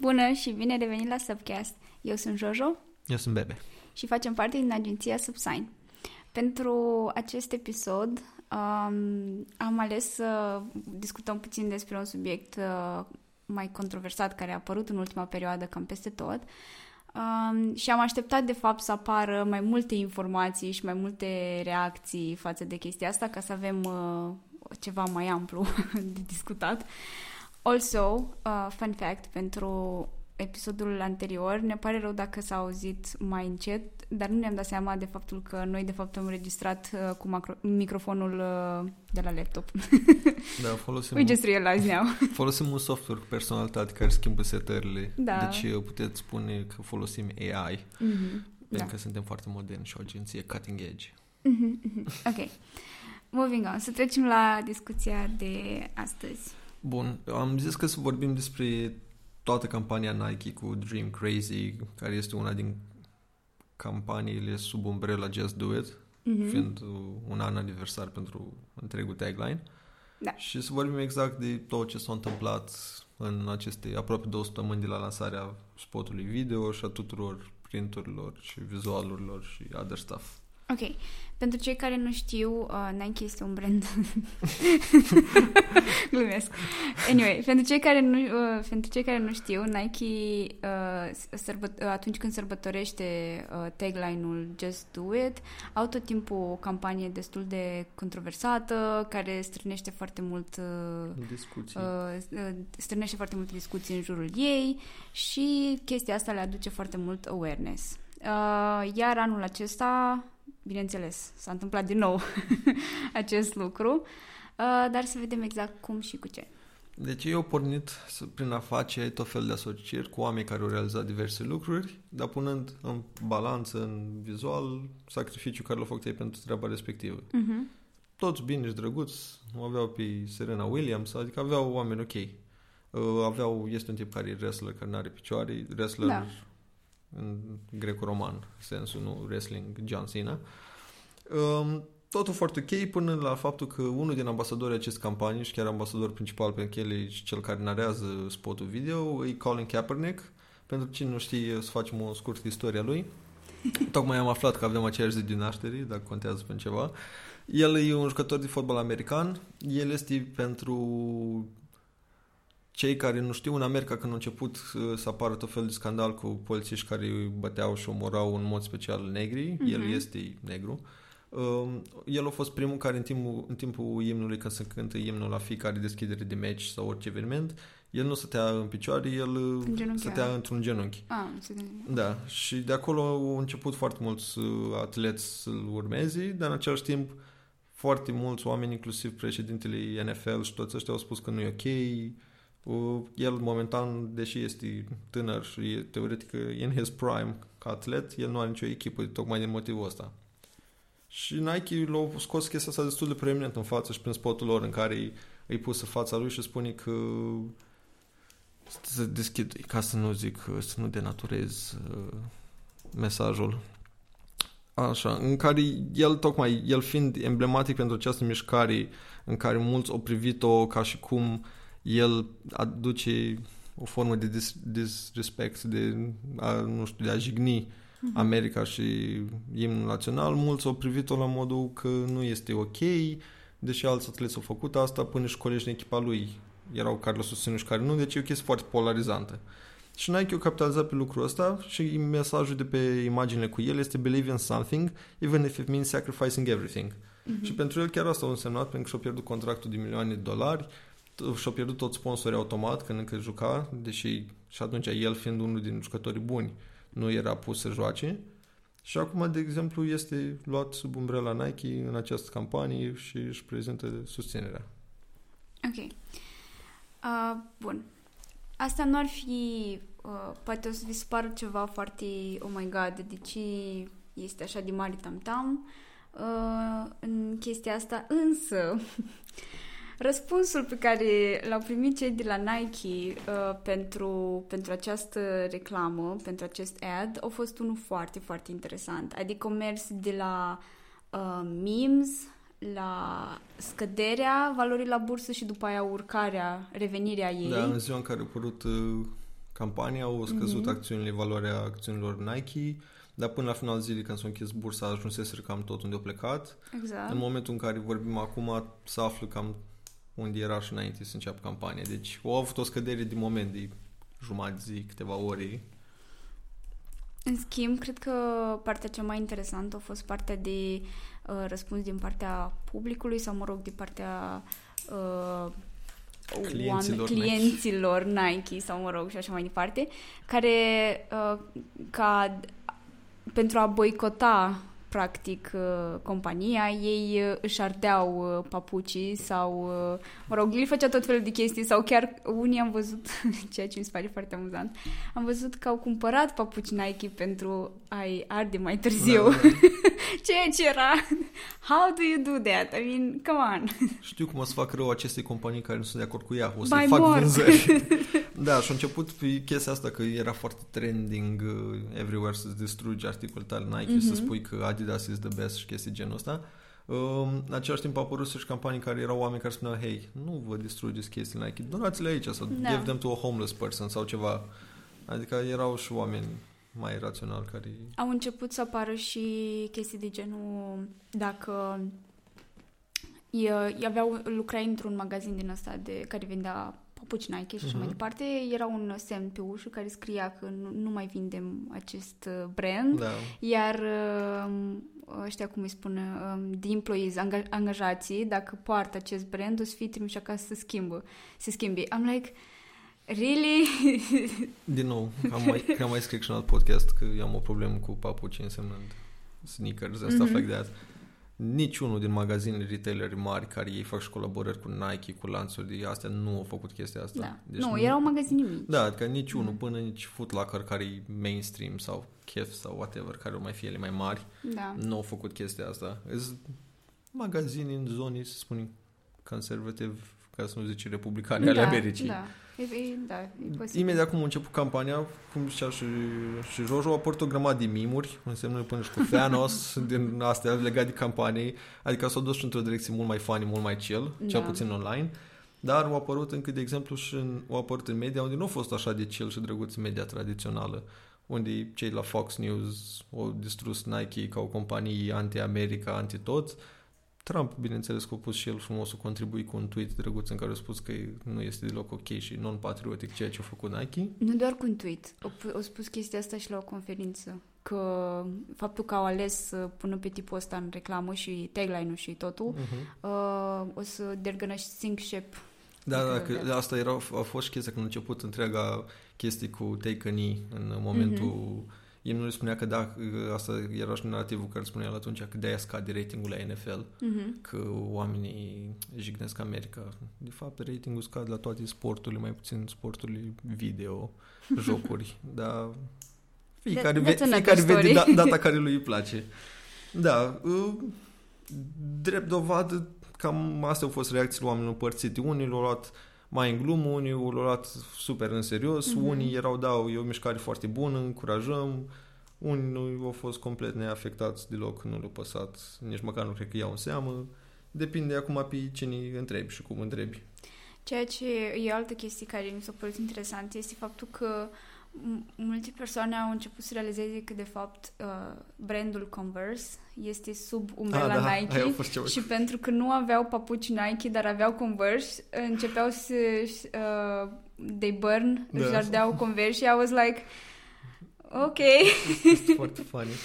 Bună și bine revenit la Subcast. Eu sunt Jojo Eu sunt Bebe. și facem parte din agenția Subsign. Pentru acest episod um, am ales să discutăm puțin despre un subiect uh, mai controversat care a apărut în ultima perioadă cam peste tot. Um, și am așteptat de fapt să apară mai multe informații și mai multe reacții față de chestia asta ca să avem uh, ceva mai amplu de discutat. Also, uh, fun fact, pentru episodul anterior, ne pare rău dacă s-a auzit mai încet, dar nu ne-am dat seama de faptul că noi de fapt am înregistrat uh, cu macro- microfonul uh, de la laptop. Da, folosim, We just realized now. folosim un software cu personalitate care schimbă setările. Da. Deci uh, puteți spune că folosim AI, Mhm, da. pentru că suntem foarte moderni și o agenție cutting edge. Mhm, mhm. Ok. Moving on. Să trecem la discuția de astăzi. Bun, am zis că să vorbim despre toată campania Nike cu Dream Crazy, care este una din campaniile sub umbrela Just Do It, Mhm. fiind uh, un an aniversar pentru întregul tagline. Da. Și să vorbim exact de tot ce s-a întâmplat în aceste aproape două săptămâni de la lansarea spotului video și a tuturor printurilor și vizualurilor și other stuff. Ok. Pentru cei care nu știu, uh, Nike este un brand... Glumesc. Anyway, pentru cei care nu, uh, pentru cei care nu știu, Nike uh, sărbăt- uh, atunci când sărbătorește uh, tagline-ul Just Do It, au tot timpul o campanie destul de controversată, care strânește foarte mult uh, Discuții. uh, uh, strânește foarte multe discuții în jurul ei și chestia asta le aduce foarte mult awareness. Uh, iar anul acesta, bineînțeles, s-a întâmplat din nou acest lucru, uh, dar să vedem exact cum și cu ce. Deci ei au pornit să- prin a face tot fel de asocieri cu oameni care au realizat diverse lucruri, dar punând în balanță, în vizual, sacrificiul care l-au făcut ei pentru treaba respectivă. Uh-huh. Toți bine și drăguți, o aveau pe Serena Williams, adică aveau oameni ok. Uh, Aveau, este un tip care e wrestler, care nu are picioare, e wrestler Da. În greco-roman, sensul, nu wrestling John Cena. Um, totul foarte ok până la faptul că unul din ambasadorii acestei campanii și chiar ambasador principal pentru că el e și cel care narează spotul video e Colin Kaepernick. Pentru cine nu știe, să facem o scurtă istoria lui. Tocmai am aflat că avem aceeași zi de naștere, dacă contează pentru ceva. El e un jucător de fotbal american. El este pentru cei care nu știu, în America când a început uh, să apară tot fel de scandal cu polițiști care îi băteau și omorau în mod special negri, Mhm. el este negru. Um, el a fost primul care în timpul, în timpul imnului, când se cântă imnul la fiecare deschidere de meci sau orice eveniment, el nu stătea în picioare, el uh, Îngenunchea. stătea într-un genunchi. Ah, înțeleg. Da, și de acolo au început foarte mulți uh, atleți să-l urmeze, dar în același timp foarte mulți oameni, inclusiv președintele NFL și toți ăștia au spus că nu e ok. Uh, El momentan, deși este tânăr și e teoretic in his prime ca atlet, el nu are nicio echipă, tocmai din motivul ăsta. Și Nike l-au scos chestia asta destul de preeminent în față și prin spotul lor în care îi, îi pus în fața lui și spune că să deschid, ca să nu zic, să nu denaturez uh, mesajul. Așa, în care el tocmai, el fiind emblematic pentru această mișcare în care mulți au privit-o ca și cum el aduce o formă de dis- disrespect, de a, nu știu, de a jigni Mhm. America și imnul național, mulți au privit-o la modul că nu este ok, deși alți atleți au făcut asta, până și colegi din echipa lui erau care l-au susținut și care nu, deci e o chestie foarte polarizantă. Și Nike a capitalizat pe lucrul ăsta și mesajul de pe imaginile cu el este believe in something, even if it means sacrificing everything. Mhm. Și pentru el chiar asta a însemnat, pentru că și-a pierdut contractul de milioane de dolari, t- și-a pierdut tot sponsorii automat când încă juca, deși și atunci el fiind unul din jucătorii buni, nu era pus să joace. Și acum, de exemplu, este luat sub umbrela Nike în această campanie și își prezintă susținerea. Ok. Uh, bun. Asta nu ar fi... Uh, poate o să vi se pară ceva foarte... Oh my god, de ce este așa de mare tam-tam uh, în chestia asta, însă Răspunsul pe care l-au primit cei de la Nike uh, pentru, pentru această reclamă, pentru acest ad, a fost unul foarte, foarte interesant. Adică au mers de la uh, memes la scăderea valorii la bursă și după aia urcarea, revenirea ei. Da, în ziua în care a apărut uh, campania, au scăzut mm-hmm. acțiunile, valoarea acțiunilor Nike, dar până la final zilei când s-a închis bursa ajunseseră cam tot unde au plecat. Exact. În momentul în care vorbim acum, să află cam unde era și înainte să înceapă campania. Deci au avut o scădere din moment de jumătate zi, câteva ore. În schimb, cred că partea cea mai interesantă a fost partea de uh, răspuns din partea publicului sau, mă rog, din partea uh, Clienților oameni, clienților Nike. Nike sau, mă rog, și așa mai departe, care uh, ca pentru a boicota practic uh, compania, ei uh, își ardeau uh, papucii sau, mă rog, ei făcea tot felul de chestii sau chiar unii am văzut, ceea ce mi se pare foarte amuzant, am văzut că au cumpărat papuci Nike pentru a-i arde mai târziu. Da, da. ceea ce era, how do you do that? I mean, come on. Știu cum o să fac rău acestei companii care nu sunt de acord cu ea, o să fac more. vânzări. da, și a început pe chestia asta că era foarte trending uh, everywhere să-ți distrugi articol tale Nike mm-hmm. să mhm. spui că Adidas is the best și chestii genul ăsta. Um, în același timp au apărut și campanii care erau oameni care spuneau hei, nu vă distrugeți chestii Nike, donați-le aici sau da. give them to a homeless person sau ceva. Adică erau și oameni mai rațional care... Au început să apară și chestii de genul dacă aveau lucrai într-un magazin din ăsta de, care vendea papuci Nike și așa uh-huh. mai mhm. departe, era un semn pe ușă care scria că nu, nu mai vindem acest uh, brand, da. iar um, ăștia, cum îi spune, um, de employees, angajații, dacă poartă acest brand, o să fie trimiși acasă să schimbă, să schimbe. I'm like, really? Din nou, am mai, am mai scris și în alt podcast că eu am o problemă cu papuci însemnând sneakers and mm-hmm. stuff like that niciunul din magazinele retaileri mari care ei fac și colaborări cu Nike, cu lanțuri de astea, nu au făcut chestia asta. Da. Deci nu, nu, erau magazine mici. Da, adică niciunul, mm. până nici Foot Locker care e mainstream sau Kef sau whatever, care o mai fie ele mai mari, da. nu au făcut chestia asta. Sunt magazine în zone, să spunem, conservative, ca să nu zice republicane da, ale Americii. Da. E, e, da, e Imediat cum a început campania, cum zicea și, și Jojo, a apărut o grămadă de mimuri, însemnând până și cu Thanos, din astea legat de campanii, adică s-au dus într-o direcție mult mai funny, mult mai chill, da. cel puțin online, dar au apărut încă, de exemplu, și în, au apărut în media unde nu a fost așa de chill și drăguț media tradițională, unde cei la Fox News au distrus Nike ca o companie anti-America, anti-toți, Trump, bineînțeles, că a pus și el frumos să contribui cu un tweet drăguț în care a spus că nu este deloc ok și non-patriotic ceea ce a făcut Nike. Nu doar cu un tweet. Au spus chestia asta și la o conferință. Că faptul că au ales să pună pe tipul ăsta în reclamă și tagline-ul și totul, uh-huh. uh, o să they're gonna sink ship. Da, da, că asta era, a fost și chestia când a început întreaga chestie cu Take a knee în momentul uh-huh el nu spunea că da, asta era și narativul care spunea atunci că de-aia scade ratingul la NFL, uh-huh. că oamenii jignesc America. De fapt, ratingul scade la toate sporturile, mai puțin sporturile video, jocuri, dar fiecare, ve- fiecare vede da, data care lui îi place. Da, uh, drept dovadă, cam astea au fost reacțiile oamenilor părțite. Unii l-au luat mai în glumă, unii l-au luat super în serios, mm-hmm. unii erau, da, e o mișcare foarte bună, încurajăm, unii nu au fost complet neafectați deloc, nu le-au păsat, nici măcar nu cred că iau în seamă. Depinde acum pe cine întrebi și cum întrebi. Ceea ce e altă chestie care mi s-a părut interesant este faptul că multe persoane au început să realizeze că, de fapt, uh, brandul Converse este sub umbrela ah, da, Nike și pentru că nu aveau papuci Nike, dar aveau Converse, începeau să uh, they burn, da. își ardeau Converse și I was like, Ok. Este foarte funny.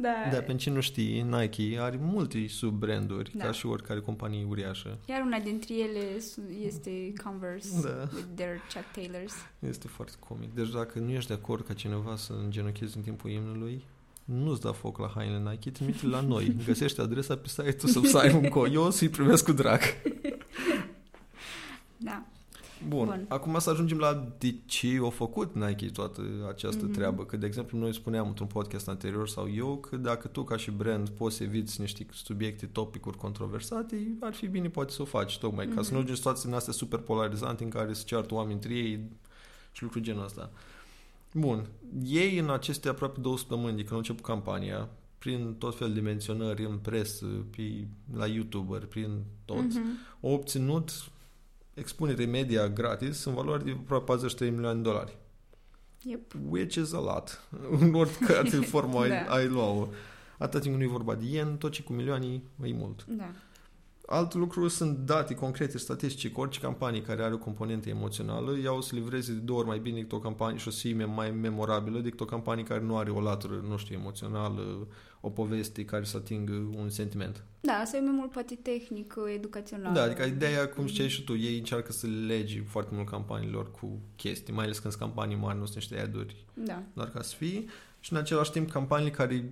Da. Dar pentru cine nu știi, Nike are multe sub-branduri, da. ca și oricare companie uriașă. Iar una dintre ele este Converse, da. with their Chuck Taylors. Este foarte comic. Deci dacă nu ești de acord ca cineva să îngenunchezi în timpul imnului, nu-ți da foc la hainele Nike, trimite la noi. Găsește adresa pe site-ul Subside.co. Eu o să-i primesc cu drag. Da. Bun. Bun. Acum să ajungem la de ce au făcut Nike toată această mm-hmm. treabă. Că, de exemplu, noi spuneam într-un podcast anterior sau eu că dacă tu ca și brand poți să eviți niște subiecte, topicuri controversate, ar fi bine poate să o faci tocmai mm-hmm. ca să nu mhm. ajungi situații din astea super polarizante în care se ceartă oameni între ei și lucruri genul ăsta. Bun. Ei în aceste aproape două săptămâni de când au început campania, prin tot fel de menționări în presă, pe, la YouTuber, prin tot, mm-hmm. au obținut expunere media gratis în valoare de aproape 43 milioane de dolari. Yep. which is a lot. În oricare formă ai, Da. ai lua-o. Atâta timp nu e vorba de yen, tot ce cu milioane e mult. Da. Alt lucru sunt date concrete, statistice, că orice campanie care are o componentă emoțională, ea o să livreze de două ori mai bine decât o campanie și o să fie mai memorabilă decât o campanie care nu are o latură, nu știu, emoțională, o poveste care să atingă un sentiment. Da, asta e mai mult poate tehnic, educațional. Da, adică ideea, cum ziceai și tu, ei încearcă să legi foarte mult campaniilor cu chestii, mai ales când sunt campanii mari, nu sunt niște ad-uri Da. doar ca să fie și în același timp campaniile care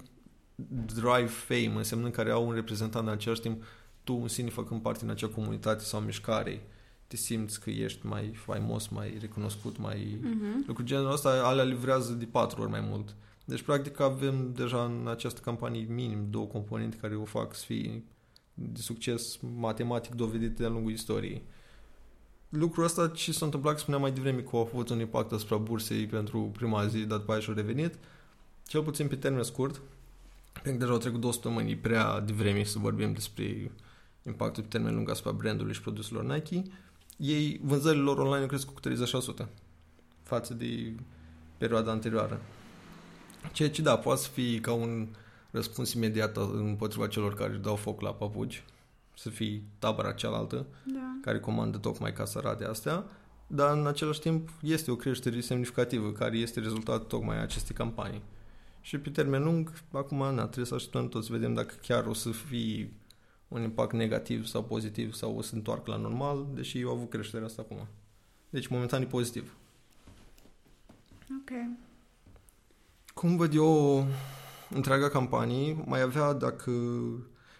drive fame, însemnând care au un reprezentant în același timp tu în sine făcând parte din acea comunitate sau mișcare te simți că ești mai faimos, mai recunoscut, mai... Mhm. Lucruri genul ăsta, alea livrează de patru ori mai mult. Deci, practic, avem deja în această campanie minim două componente care o fac să fie de succes matematic dovedit de-a lungul istoriei. Lucrul ăsta ce s-a întâmplat, că spuneam mai devreme că a avut un impact asupra bursei pentru prima zi, dar după aia și-a revenit, cel puțin pe termen scurt, pentru că deja au trecut două săptămâni, e prea devreme să vorbim despre impactul pe termen lung asupra brandului și produselor Nike, ei, vânzările lor online au crescut cu 30% față de perioada anterioară. Ceea ce, da, poate să fie ca un răspuns imediat împotriva celor care își dau foc la papuci, să fie tabăra cealaltă, Da. care comandă tocmai ca să rade astea, dar în același timp este o creștere semnificativă care este rezultatul tocmai a acestei campanii. Și pe termen lung, acum na, trebuie să așteptăm tot să vedem dacă chiar o să fie un impact negativ sau pozitiv sau o să întoarcă la normal, deși eu au avut creșterea asta acum. Deci momentan e pozitiv. Ok. Cum văd eu întreaga campanie, mai avea, dacă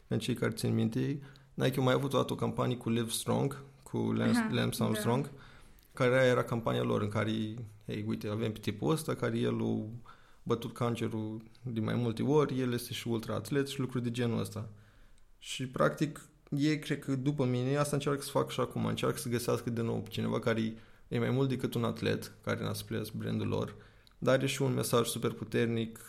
pentru cei care țin minte, Nike a mai avut o dată o campanie cu Live Strong, cu Lance, Aha, Lance Armstrong, care aia era campania lor în care, hei, uite, avem pe tipul ăsta care el a bătut cancerul de mai multe ori, el este și ultra atlet și lucruri de genul ăsta. Și practic, ei cred că după mine, asta încearcă să fac și acum, încearcă să găsească de nou pe cineva care e mai mult decât un atlet, care n-a spus brandul lor, dar are și un mesaj super puternic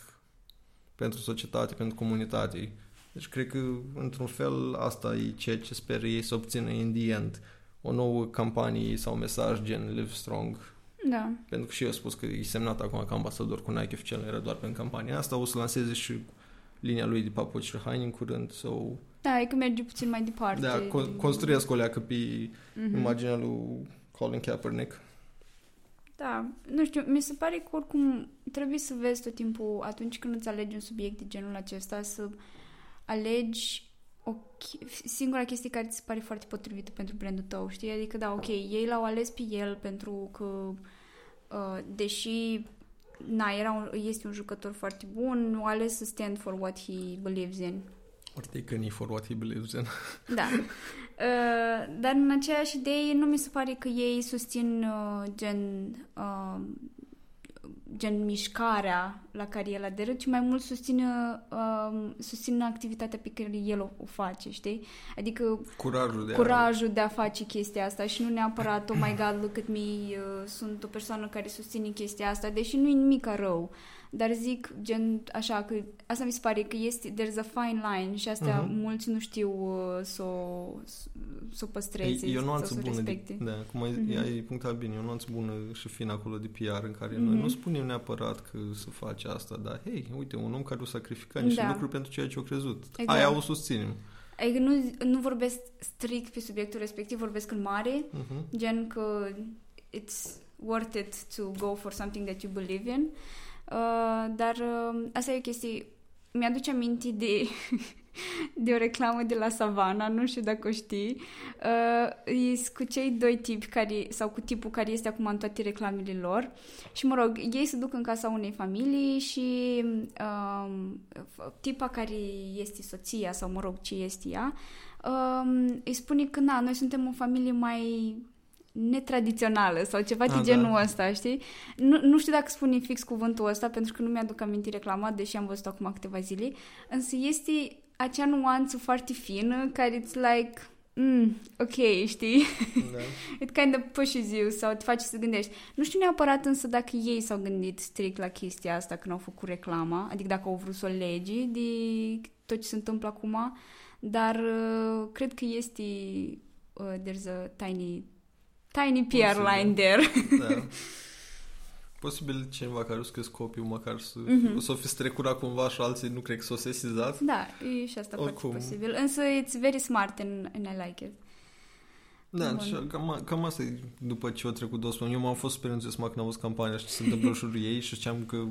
pentru societate, pentru comunitate. Deci cred că, într-un fel, asta e ceea ce sper ei să obțină in the end. O nouă campanie sau mesaj gen Live Strong. Da. Pentru că și eu am spus că e semnat acum ca ambasador cu Nike oficial, era doar pentru campania asta. O să lanseze și linia lui de papuci și haine în curând. So, Da, e că merge puțin mai departe. da, co- construiesc o leacă pe Mhm. imaginea lui Colin Kaepernick. Da, nu știu, mi se pare că oricum trebuie să vezi tot timpul atunci când îți alegi un subiect de genul acesta să alegi o, ch- singura chestie care ți se pare foarte potrivită pentru brandul tău, știi? Adică da, ok, ei l-au ales pe el pentru că uh, deși na, era un, este un jucător foarte bun, nu a ales să stand for what he believes in. Or taken me for what he believes in. Da. Uh, dar în aceeași idee nu mi se pare că ei susțin uh, gen uh, gen mișcarea la care el aderă, ci mai mult susțin, uh, susțin activitatea pe care el o, o face, știi? Adică Curajul de a... curajul de a face chestia asta și nu neapărat, oh my god, look at me, uh, sunt o persoană care susține chestia asta, deși nu e nimic rău. Dar zic, gen, așa, că asta mi se pare că este, there's a fine line și asta Mhm. mulți nu știu uh, să o să o păstreze E, e o sau nuanță să o bună, de, respecte. da, cum ai, Mhm. mm-hmm. ai punctat bine, e o nuanță bună și fin acolo de PR în care mm-hmm. Mhm. noi nu spunem neapărat că să face asta, dar hei, uite, un om care o sacrifica niște Da. lucruri pentru ceea ce a crezut. Exact. Aia o susținem. Adică nu, nu vorbesc strict pe subiectul respectiv, vorbesc în mare, Uh-huh. gen că it's worth it to go for something that you believe in. Uh, dar uh, asta e o chestie... Mi-aduce aminte de, de o reclamă de la Savana, nu știu dacă o știi. Uh, e cu cei doi tipi care, sau cu tipul care este acum în toate reclamele lor. Și mă rog, ei se duc în casa unei familii și um, tipa care este soția sau mă rog ce este ea, um, îi spune că na, noi suntem o familie mai netradițională sau ceva de Ah, genul da. ăsta, știi? Nu, nu știu dacă spune fix cuvântul ăsta pentru că nu mi-aduc aminte reclama, deși am văzut acum câteva zile, însă este acea nuanță foarte fină care it's like, mm, ok, știi? Da. It kind of pushes you sau te face să gândești. Nu știu neapărat însă dacă ei s-au gândit strict la chestia asta când au făcut reclama, adică dacă au vrut să o legi de tot ce se întâmplă acum, dar uh, cred că este uh, there's a tiny tiny PR Posibil. line there. da. Posibil cineva care o scris copiul, măcar să, Mhm. o să fi strecurat cumva și alții nu cred că s-o sesizat. Da, e și asta Oricum. foarte posibil. Însă it's very smart and, and I like it. Da, Bun. și cam, cam asta e după ce au trecut două săptămâni. Eu m-am fost super entuziasmat când am văzut campania și ce se întâmplă în jurul ei și știam că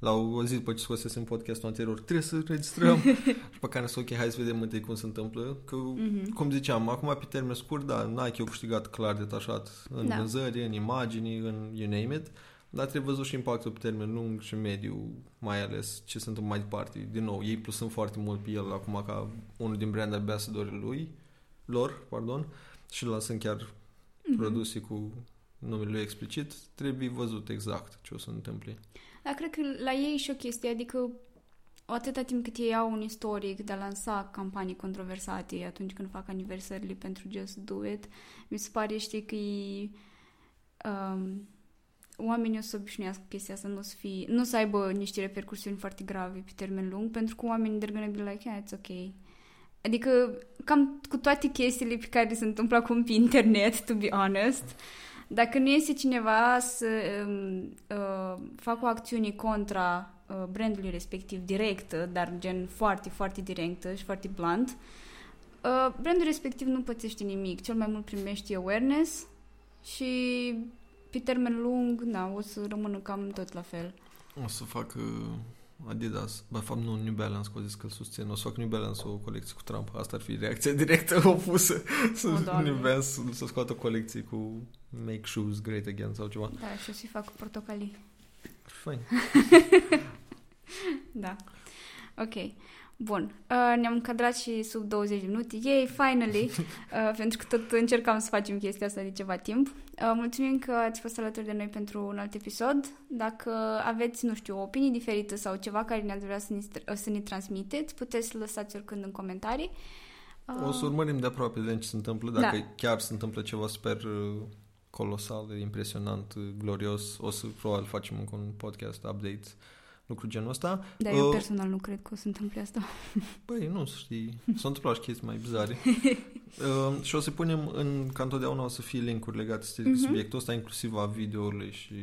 la o zi după ce scosesem podcastul anterior, trebuie să registrăm. și pe care să ok, hai să vedem întâi cum se întâmplă. Că, Mhm. cum ziceam, acum pe termen scurt, da, Nike a câștigat clar detașat în Da. vânzări, în imagini, în you name it. Dar trebuie văzut și impactul pe termen lung și mediu, mai ales ce se întâmplă mai departe. Din nou, ei plusând foarte mult pe el acum ca unul din brand ambassadorii lui, lor, pardon, și lăsând chiar Mhm. produse cu numele lui explicit, trebuie văzut exact ce o să întâmple. Dar cred că la ei e și o chestie, adică atâta timp cât ei au un istoric de a lansa campanii controversate atunci când fac aniversările pentru Just Do It, mi se pare, știi, că e, um, oamenii o să obișnuiască cu chestia asta, nu o să, fie, nu o să aibă niște repercursiuni foarte grave pe termen lung, pentru că oamenii they're gonna be like, yeah, it's ok. Adică, cam cu toate chestiile pe care se întâmplă acum pe internet, to be honest, dacă nu iese cineva să um, uh, facă o acțiune contra uh, brandului respectiv directă, dar gen foarte, foarte directă și foarte blunt, uh, brandul respectiv nu pățește nimic. Cel mai mult primește awareness și pe termen lung, na, o să rămână cam tot la fel. O să fac uh, Adidas, de fapt nu New Balance, că au zis că îl susțin, o să fac New Balance o colecție cu Trump. Asta ar fi reacția directă opusă. Să O, Doamne. New Balance să scoată o colecție cu Make Shoes Great Again sau ceva. Da, și o să-i fac portocalii. Fain. Da. Ok. Bun. Uh, ne-am încadrat și sub 20 de minute. Yay, finally! Uh, pentru că tot încercam să facem chestia asta de ceva timp. Uh, mulțumim că ați fost alături de noi pentru un alt episod. Dacă aveți, nu știu, o opinie diferită sau ceva care ne-ați vrea să ne, să ne transmiteți, puteți să lăsați oricând în comentarii. Uh, O să urmărim de aproape de ce se întâmplă. Dacă Da. chiar se întâmplă ceva super uh, colosal, impresionant, uh, glorios, o să probabil facem încă un podcast, update, lucru genul ăsta. Dar eu Uh, personal nu cred că o să întâmple asta. Băi, nu, să știi, s-au întâmplat și chestii mai bizare. uh, și o să punem în, ca întotdeauna, o să fie linkuri legate de Mhm. subiectul ăsta, inclusiv a videourile și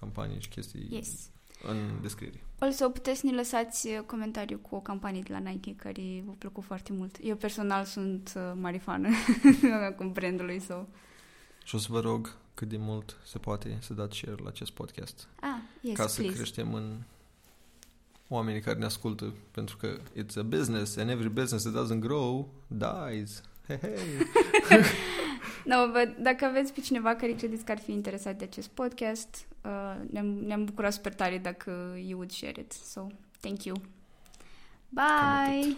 campanii și chestii Yes. în descriere. Also, puteți să ne lăsați uh, comentariu cu o campanie de la Nike care vă plăcut foarte mult. Eu personal sunt uh, mare fană cu brandului său. Și o să vă rog cât de mult se poate să dați share la acest podcast. Ah, yes, ca să please. creștem în oamenii care ne ascultă, pentru că it's a business and every business that doesn't grow dies. Hey, hey. No, but dacă aveți pe cineva care credeți că ar fi interesat de acest podcast, uh, ne-am, ne-am bucurat super tare dacă you would share it. So, thank you. Cam Bye! atât.